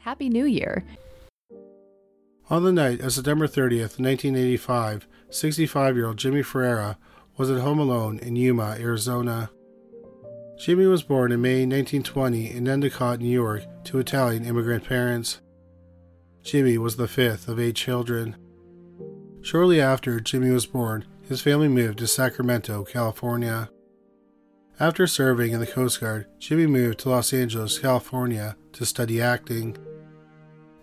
Happy New Year. On the night of September 30th, 1985, 65 year old Jimmy Ferrera was at home alone in Yuma, Arizona. Jimmy was born in May 1920 in Endicott, New York, to Italian immigrant parents. Jimmy was the fifth of eight children. Shortly after Jimmy was born, his family moved to Sacramento, California. After serving in the Coast Guard, Jimmy moved to Los Angeles, California to study acting.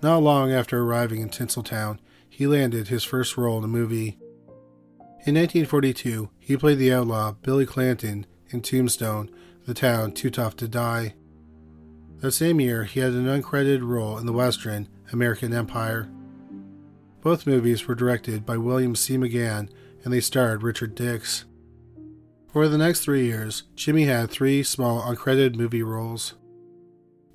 Not long after arriving in Tinseltown, he landed his first role in a movie. In 1942, he played the outlaw Billy Clanton in Tombstone, The Town Too Tough to Die. That same year, he had an uncredited role in the western American Empire. Both movies were directed by William C. McGann and they starred Richard Dix. For the next three years, Jimmy had three small uncredited movie roles.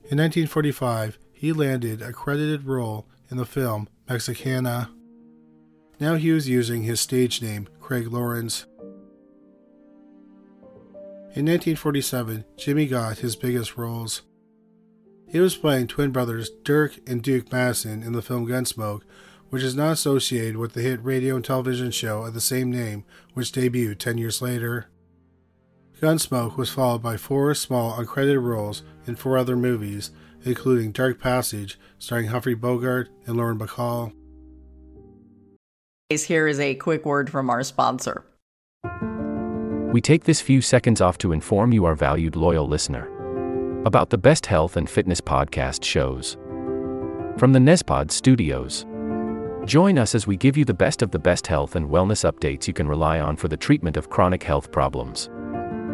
In 1945, he landed a credited role in the film Mexicana. Now he was using his stage name, Craig Lawrence. In 1947, Jimmy got his biggest roles. He was playing twin brothers Dirk and Duke Madison in the film Gunsmoke, which is not associated with the hit radio and television show of the same name, which debuted 10 years later. Gunsmoke was followed by four small uncredited roles in four other movies, including Dark Passage, starring Humphrey Bogart and Lauren Bacall. Here is a quick word from our sponsor. We take this few seconds off to inform you, our valued loyal listener, about the best health and fitness podcast shows from the Nezpod studios. Join us as we give you the best of the best health and wellness updates you can rely on for the treatment of chronic health problems.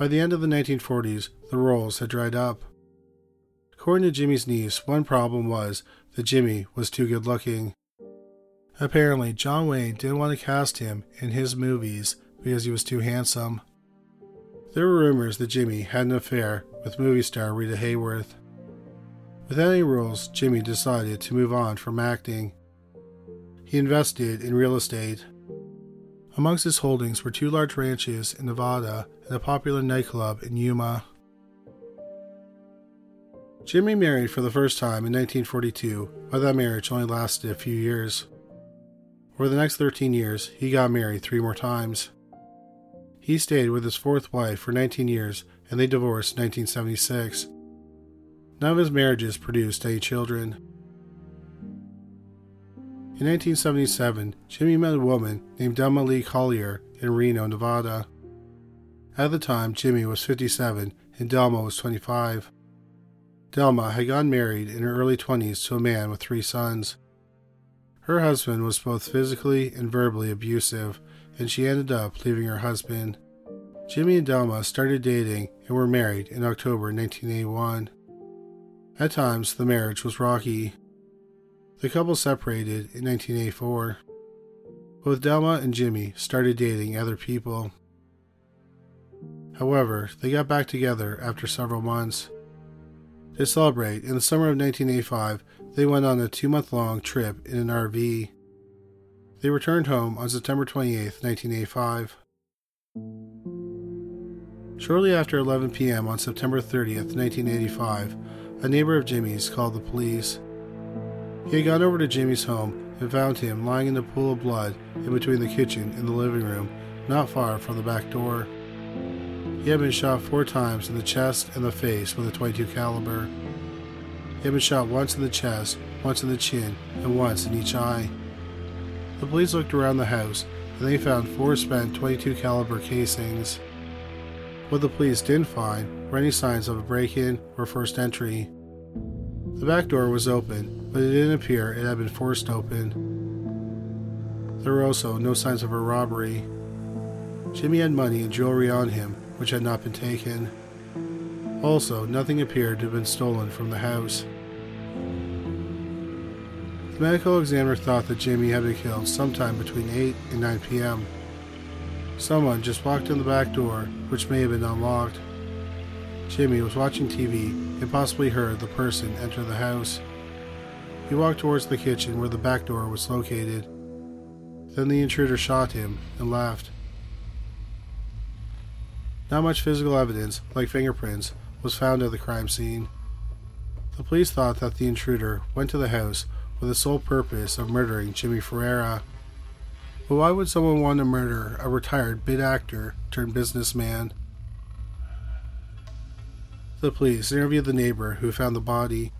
By the end of the 1940s, the roles had dried up. According to Jimmy's niece, one problem was that Jimmy was too good looking. Apparently, John Wayne didn't want to cast him in his movies because he was too handsome. There were rumors that Jimmy had an affair with movie star Rita Hayworth. Without any rules, Jimmy decided to move on from acting. He invested in real estate. Amongst his holdings were two large ranches in Nevada and a popular nightclub in Yuma. Jimmy married for the first time in 1942, but that marriage only lasted a few years. For the next 13 years, he got married three more times. He stayed with his fourth wife for 19 years and they divorced in 1976. None of his marriages produced any children. In 1977, Jimmy met a woman named Delma Lee Collier in Reno, Nevada. At the time, Jimmy was 57 and Delma was 25. Delma had gotten married in her early 20s to a man with three sons. Her husband was both physically and verbally abusive, and she ended up leaving her husband. Jimmy and Delma started dating and were married in October 1981. At times, the marriage was rocky. The couple separated in 1984. Both Delma and Jimmy started dating other people. However, they got back together after several months. To celebrate, in the summer of 1985, they went on a two month long trip in an RV. They returned home on September 28, 1985. Shortly after 11 p.m. on September 30th, 1985, a neighbor of Jimmy's called the police. He had gone over to Jimmy's home and found him lying in a pool of blood in between the kitchen and the living room, not far from the back door. He had been shot four times in the chest and the face with a 22 caliber. He had been shot once in the chest, once in the chin, and once in each eye. The police looked around the house and they found four spent 22 caliber casings. What the police didn't find were any signs of a break in or first entry. The back door was open, but it didn't appear it had been forced open. There were also no signs of a robbery. Jimmy had money and jewelry on him, which had not been taken. Also, nothing appeared to have been stolen from the house. The medical examiner thought that Jimmy had been killed sometime between 8 and 9 p.m. Someone just walked in the back door, which may have been unlocked. Jimmy was watching TV and possibly heard the person enter the house. He walked towards the kitchen where the back door was located. Then the intruder shot him and laughed. Not much physical evidence, like fingerprints, was found at the crime scene. The police thought that the intruder went to the house with the sole purpose of murdering Jimmy Ferrera. But why would someone want to murder a retired bit actor turned businessman? The police interviewed the neighbor who found the body.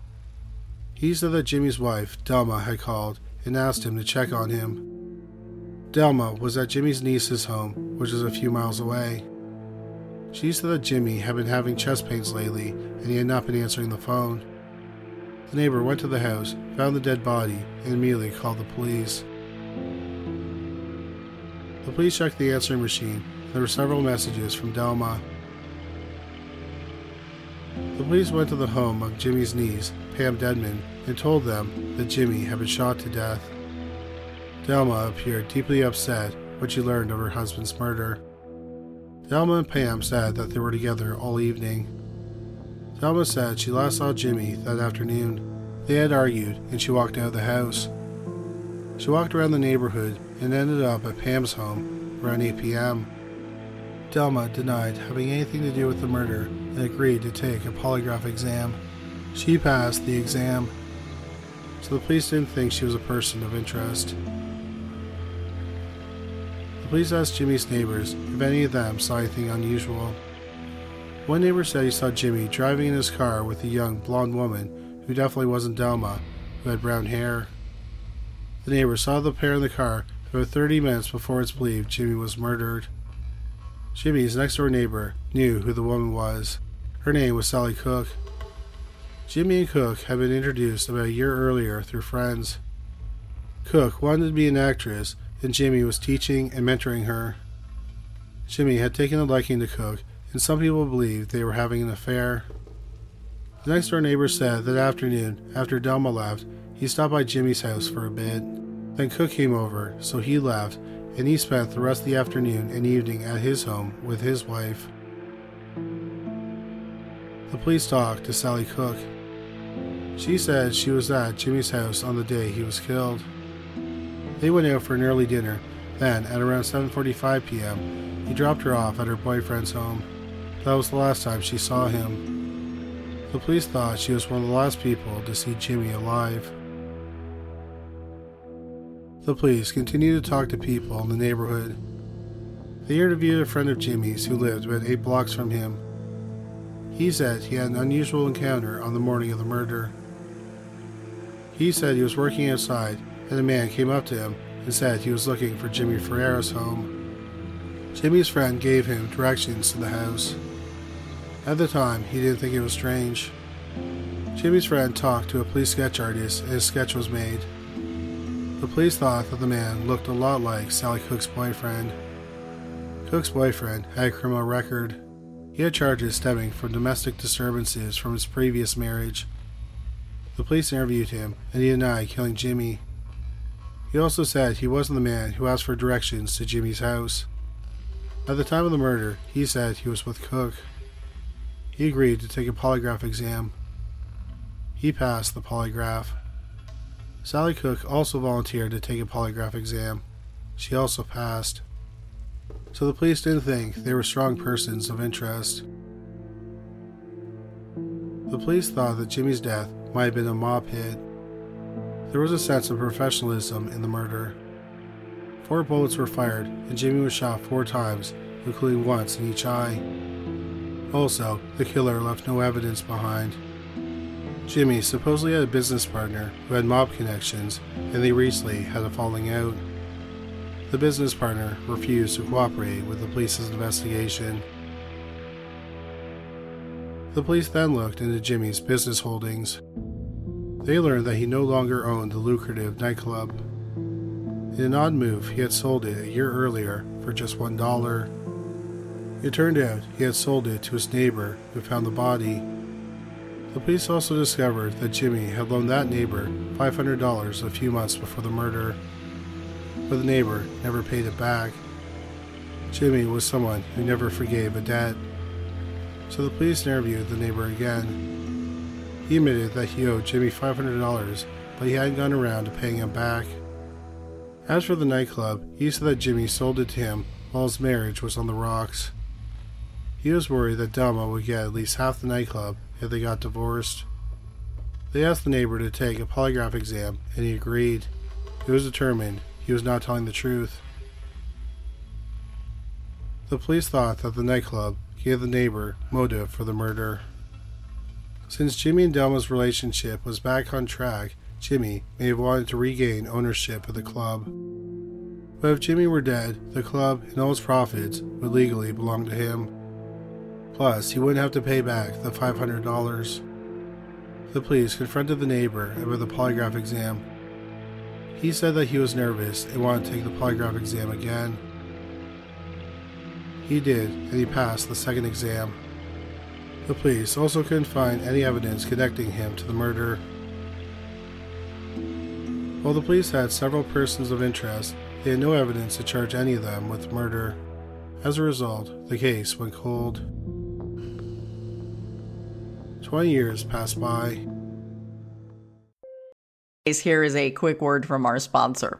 He said that Jimmy's wife, Delma, had called and asked him to check on him. Delma was at Jimmy's niece's home, which is a few miles away. She said that Jimmy had been having chest pains lately and he had not been answering the phone. The neighbor went to the house, found the dead body, and immediately called the police. The police checked the answering machine. There were several messages from Delma. The police went to the home of Jimmy's niece, Pam Dedman, and told them that Jimmy had been shot to death. Delma appeared deeply upset when she learned of her husband's murder. Delma and Pam said that they were together all evening. Delma said she last saw Jimmy that afternoon. They had argued, and she walked out of the house. She walked around the neighborhood and ended up at Pam's home around 8 p.m. Delma denied having anything to do with the murder and agreed to take a polygraph exam. She passed the exam, so the police didn't think she was a person of interest. The police asked Jimmy's neighbors if any of them saw anything unusual. One neighbor said he saw Jimmy driving in his car with a young blonde woman who definitely wasn't Delma, who had brown hair. The neighbor saw the pair in the car about 30 minutes before it's believed Jimmy was murdered. Jimmy's next door neighbor knew who the woman was. Her name was Sally Cook. Jimmy and Cook had been introduced about a year earlier through friends. Cook wanted to be an actress, and Jimmy was teaching and mentoring her. Jimmy had taken a liking to Cook, and some people believed they were having an affair. The next door neighbor said that afternoon, after Delma left, he stopped by Jimmy's house for a bit. Then Cook came over, so he left, and he spent the rest of the afternoon and evening at his home with his wife. The police talked to Sally Cook. She said she was at Jimmy's house on the day he was killed. They went out for an early dinner. Then, at around 7:45 p.m., he dropped her off at her boyfriend's home. That was the last time she saw him. The police thought she was one of the last people to see Jimmy alive. The police continued to talk to people in the neighborhood. They interviewed a friend of Jimmy's who lived about eight blocks from him. He said he had an unusual encounter on the morning of the murder. He said he was working outside and a man came up to him and said he was looking for Jimmy Ferrera's home. Jimmy's friend gave him directions to the house. At the time, he didn't think it was strange. Jimmy's friend talked to a police sketch artist and his sketch was made. The police thought that the man looked a lot like Sally Cook's boyfriend. Cook's boyfriend had a criminal record. He had charges stemming from domestic disturbances from his previous marriage. The police interviewed him and he denied killing Jimmy. He also said he wasn't the man who asked for directions to Jimmy's house. At the time of the murder, he said he was with Cook. He agreed to take a polygraph exam. He passed the polygraph. Sally Cook also volunteered to take a polygraph exam. She also passed. So the police didn't think they were strong persons of interest. The police thought that Jimmy's death might have been a mob hit. There was a sense of professionalism in the murder. Four bullets were fired, and Jimmy was shot four times, including once in each eye. Also, the killer left no evidence behind. Jimmy supposedly had a business partner who had mob connections, and they recently had a falling out. The business partner refused to cooperate with the police's investigation. The police then looked into Jimmy's business holdings. They learned that he no longer owned the lucrative nightclub. In an odd move, he had sold it a year earlier for just one dollar. It turned out he had sold it to his neighbor who found the body. The police also discovered that Jimmy had loaned that neighbor $500 a few months before the murder but the neighbor never paid it back. Jimmy was someone who never forgave a debt. So the police interviewed the neighbor again. He admitted that he owed Jimmy $500, but he hadn't gone around to paying him back. As for the nightclub, he said that Jimmy sold it to him while his marriage was on the rocks. He was worried that Delma would get at least half the nightclub if they got divorced. They asked the neighbor to take a polygraph exam, and he agreed. It was determined he was not telling the truth. The police thought that the nightclub gave the neighbor motive for the murder. Since Jimmy and Delma's relationship was back on track, Jimmy may have wanted to regain ownership of the club. But if Jimmy were dead, the club and all its profits would legally belong to him. Plus, he wouldn't have to pay back the $500. The police confronted the neighbor about the polygraph exam he said that he was nervous and wanted to take the polygraph exam again. He did, and he passed the second exam. The police also couldn't find any evidence connecting him to the murder. While the police had several persons of interest, they had no evidence to charge any of them with murder. As a result, the case went cold. Twenty years passed by, here is a quick word from our sponsor.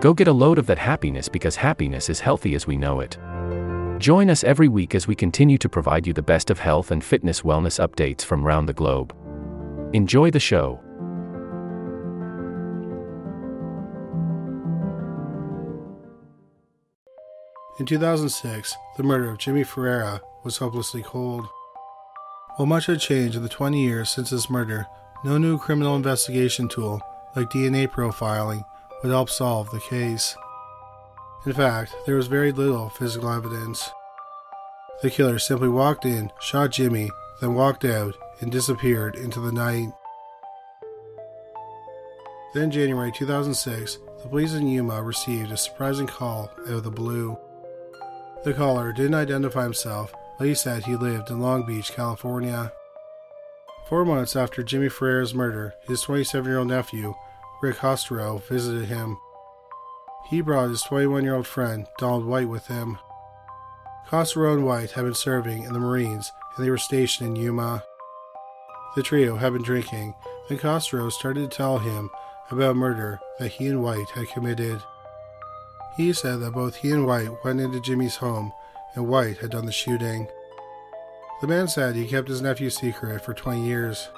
Go get a load of that happiness because happiness is healthy as we know it. Join us every week as we continue to provide you the best of health and fitness wellness updates from around the globe. Enjoy the show. In 2006, the murder of Jimmy Ferrera was hopelessly cold. While much had changed in the 20 years since his murder, no new criminal investigation tool like DNA profiling would help solve the case. In fact, there was very little physical evidence. The killer simply walked in, shot Jimmy, then walked out and disappeared into the night. Then, January 2006, the police in Yuma received a surprising call out of the blue. The caller didn't identify himself, but he said he lived in Long Beach, California. Four months after Jimmy Ferrera's murder, his 27 year old nephew, Rick Hostero, visited him. He brought his 21 year old friend, Donald White, with him. Hostero and White had been serving in the Marines and they were stationed in Yuma. The trio had been drinking, and Hostero started to tell him about murder that he and White had committed. He said that both he and White went into Jimmy's home and White had done the shooting. The man said he kept his nephew's secret for 20 years.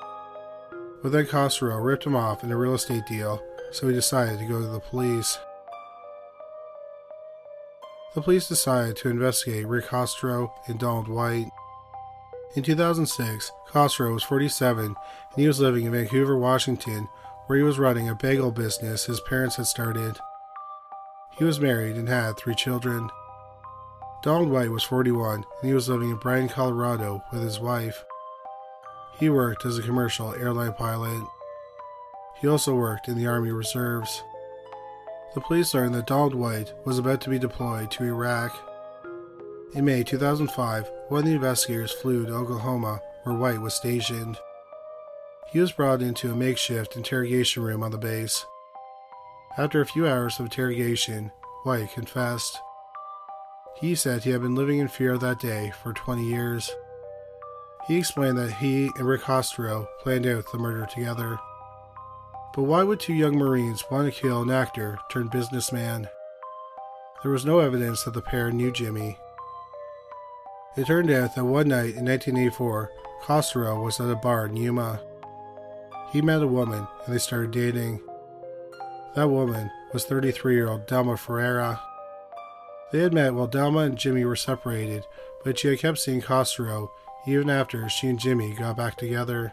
But then Hostero ripped him off in a real estate deal, so he decided to go to the police. The police decided to investigate Rick Hostero and Donald White. In 2006, Hostero was 47 and he was living in Vancouver, Washington, where he was running a bagel business his parents had started. He was married and had three children. Donald White was 41 and he was living in Bryan, Colorado with his wife. He worked as a commercial airline pilot. He also worked in the Army Reserves. The police learned that Donald White was about to be deployed to Iraq. In May 2005, one of the investigators flew to Oklahoma where White was stationed. He was brought into a makeshift interrogation room on the base. After a few hours of interrogation, White confessed. He said he had been living in fear that day for 20 years. He explained that he and Rick Hostero planned out the murder together. But why would two young Marines want to kill an actor turned businessman? There was no evidence that the pair knew Jimmy. It turned out that one night in 1984, Hostero was at a bar in Yuma. He met a woman and they started dating. That woman was 33 year old Delma Ferrera. They had met while Delma and Jimmy were separated, but she had kept seeing Hostero even after she and Jimmy got back together.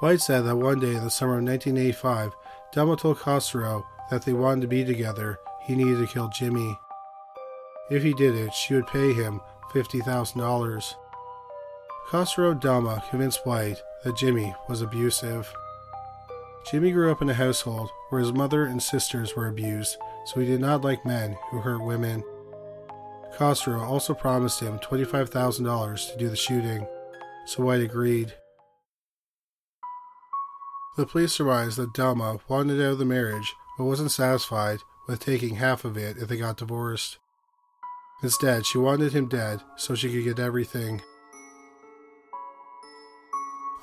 White said that one day in the summer of 1985, Delma told Hostero that they wanted to be together, he needed to kill Jimmy. If he did it, she would pay him $50,000. Hostero Delma convinced White that Jimmy was abusive. Jimmy grew up in a household where his mother and sisters were abused, so he did not like men who hurt women. Hostero also promised him $25,000 to do the shooting, so White agreed. The police surmised that Delma wanted out of the marriage but wasn't satisfied with taking half of it if they got divorced. Instead, she wanted him dead so she could get everything.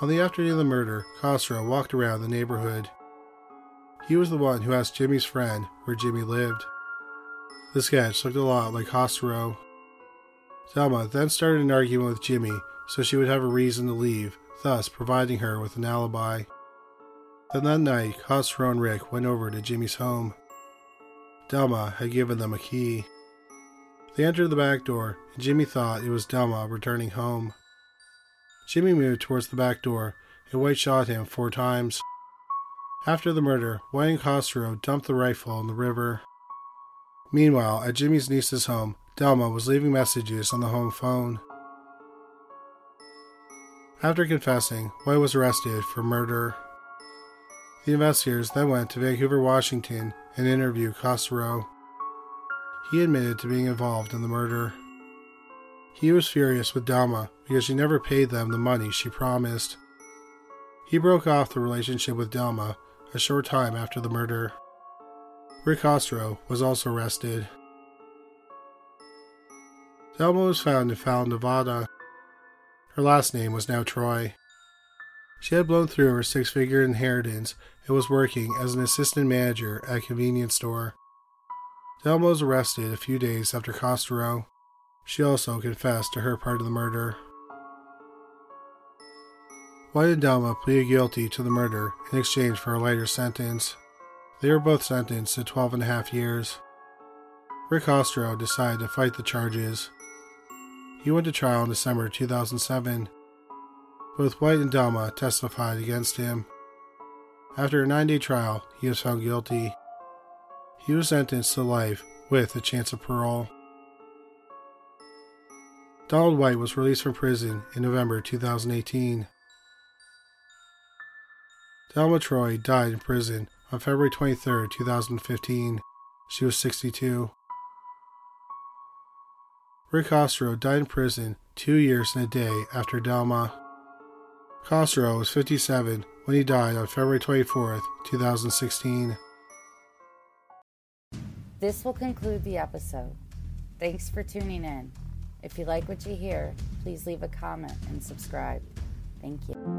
On the afternoon of the murder, Hostero walked around the neighborhood. He was the one who asked Jimmy's friend where Jimmy lived. The sketch looked a lot like Hostero. Delma then started an argument with Jimmy so she would have a reason to leave, thus providing her with an alibi. Then that night, Hostero and Rick went over to Jimmy's home. Delma had given them a key. They entered the back door, and Jimmy thought it was Delma returning home. Jimmy moved towards the back door, and White shot him four times. After the murder, White and Hostero dumped the rifle in the river. Meanwhile, at Jimmy's niece's home, Delma was leaving messages on the home phone. After confessing, White was arrested for murder. The investigators then went to Vancouver, Washington, and interviewed Hostero. He admitted to being involved in the murder. He was furious with Delma because she never paid them the money she promised. He broke off the relationship with Delma a short time after the murder. Rick Hostero was also arrested. Delma was found in Fallon, Nevada. Her last name was now Troy. She had blown through her six figure inheritance and was working as an assistant manager at a convenience store. Delma was arrested a few days after Hostero. She also confessed to her part of the murder. White and Delma pleaded guilty to the murder in exchange for a lighter sentence. They were both sentenced to 12 and a half years. Rick Hostero decided to fight the charges. He went to trial in December 2007 Both White and Delma testified against him. After a nine day trial, he was found guilty. He was sentenced to life with a chance of parole. Donald White was released from prison in November 2018. Delma Troy died in prison on February 23, 2015. She was 62. Rick Costro died in prison two years and a day after Delma. Costro was 57 when he died on February 24, 2016. This will conclude the episode. Thanks for tuning in. If you like what you hear, please leave a comment and subscribe. Thank you.